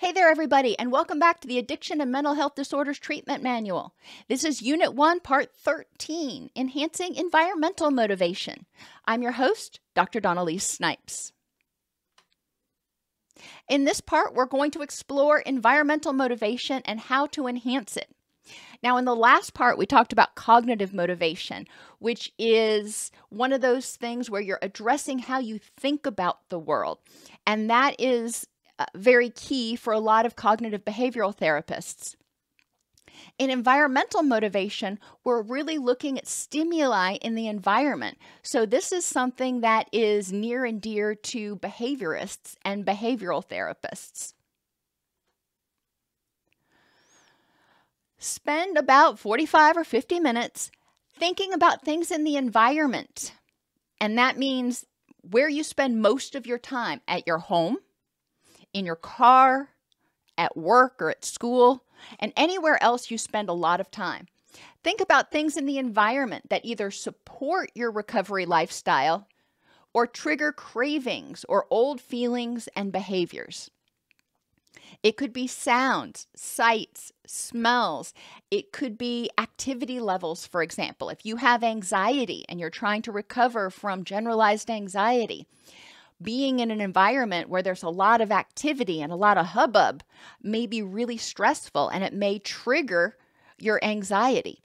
Hey there, everybody, and welcome back to the Addiction and Mental Health Disorders Treatment Manual. This is Unit 1, Part 13 Enhancing Environmental Motivation. I'm your host, Dr. Dawn-Elise Snipes. In this part, we're going to explore environmental motivation and how to enhance it. Now, in the last part, we talked about cognitive motivation, which is one of those things where you're addressing how you think about the world. And that is Uh, very key for a lot of cognitive behavioral therapists. In environmental motivation, we're really looking at stimuli in the environment. So, this is something that is near and dear to behaviorists and behavioral therapists. Spend about 45 or 50 minutes thinking about things in the environment. And that means where you spend most of your time at your home, in your car, at work or at school, and anywhere else you spend a lot of time. Think about things in the environment that either support your recovery lifestyle or trigger cravings or old feelings and behaviors. It could be sounds, sights, smells. It could be activity levels, for example. If you have anxiety and you're trying to recover from generalized anxiety, being in an environment where there's a lot of activity and a lot of hubbub may be really stressful and it may trigger your anxiety.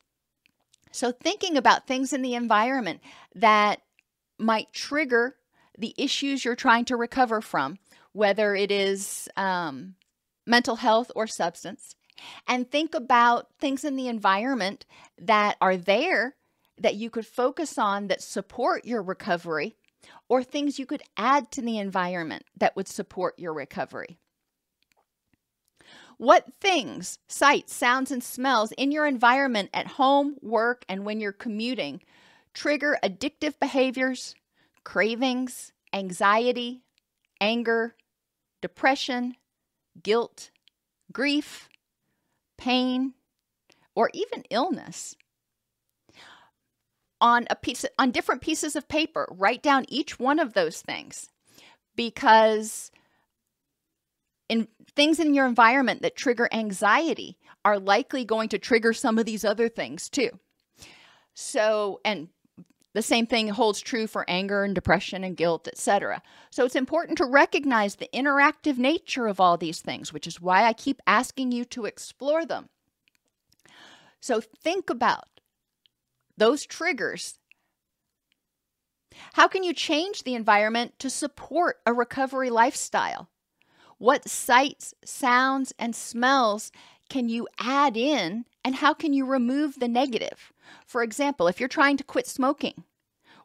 So, thinking about things in the environment that might trigger the issues you're trying to recover from, whether it is um, mental health or substance, and think about things in the environment that are there that you could focus on that support your recovery or things you could add to the environment that would support your recovery. What things, sights, sounds, and smells in your environment at home, work, and when you're commuting trigger addictive behaviors, cravings, anxiety, anger, depression, guilt, grief, pain, or even illness? On a piece on different pieces of paper. Write down each one of those things because in things in your environment that trigger anxiety are likely going to trigger some of these other things too. So, and the same thing holds true for anger and depression and guilt, etc. So it's important to recognize the interactive nature of all these things, which is why I keep asking you to explore them. So think about those triggers. How can you change the environment to support a recovery lifestyle? What sights, sounds, and smells can you add in, and how can you remove the negative? For example, if you're trying to quit smoking,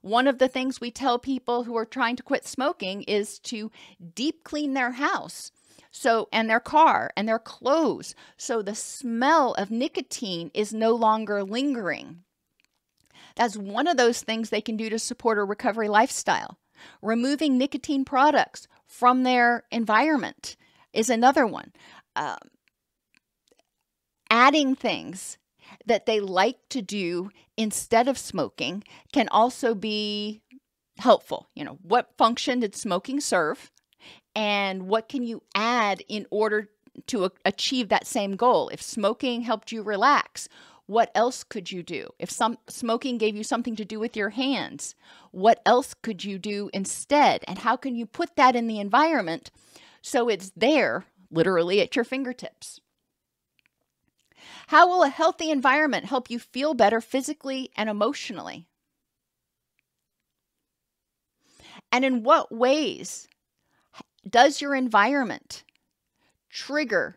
one of the things we tell people who are trying to quit smoking is to deep clean their house. So, and their car and their clothes. So the smell of nicotine is no longer lingering. That's one of those things they can do to support a recovery lifestyle. Removing nicotine products from their environment is another one. Um, adding things that they like to do instead of smoking can also be helpful. You know, what function did smoking serve? And what can you add in order to achieve that same goal? If smoking helped you relax, what else could you do? If some smoking gave you something to do with your hands, what else could you do instead? And how can you put that in the environment so it's there, literally at your fingertips? How will a healthy environment help you feel better physically and emotionally? And in what ways does your environment trigger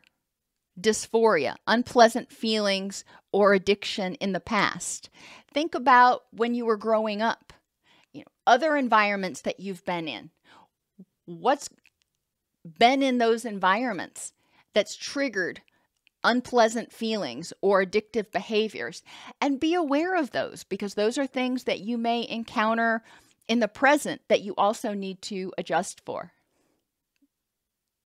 dysphoria, unpleasant feelings, or addiction in the past. Think about when you were growing up, you know, other environments that you've been in. What's been in those environments that's triggered unpleasant feelings or addictive behaviors and be aware of those because those are things that you may encounter in the present that you also need to adjust for.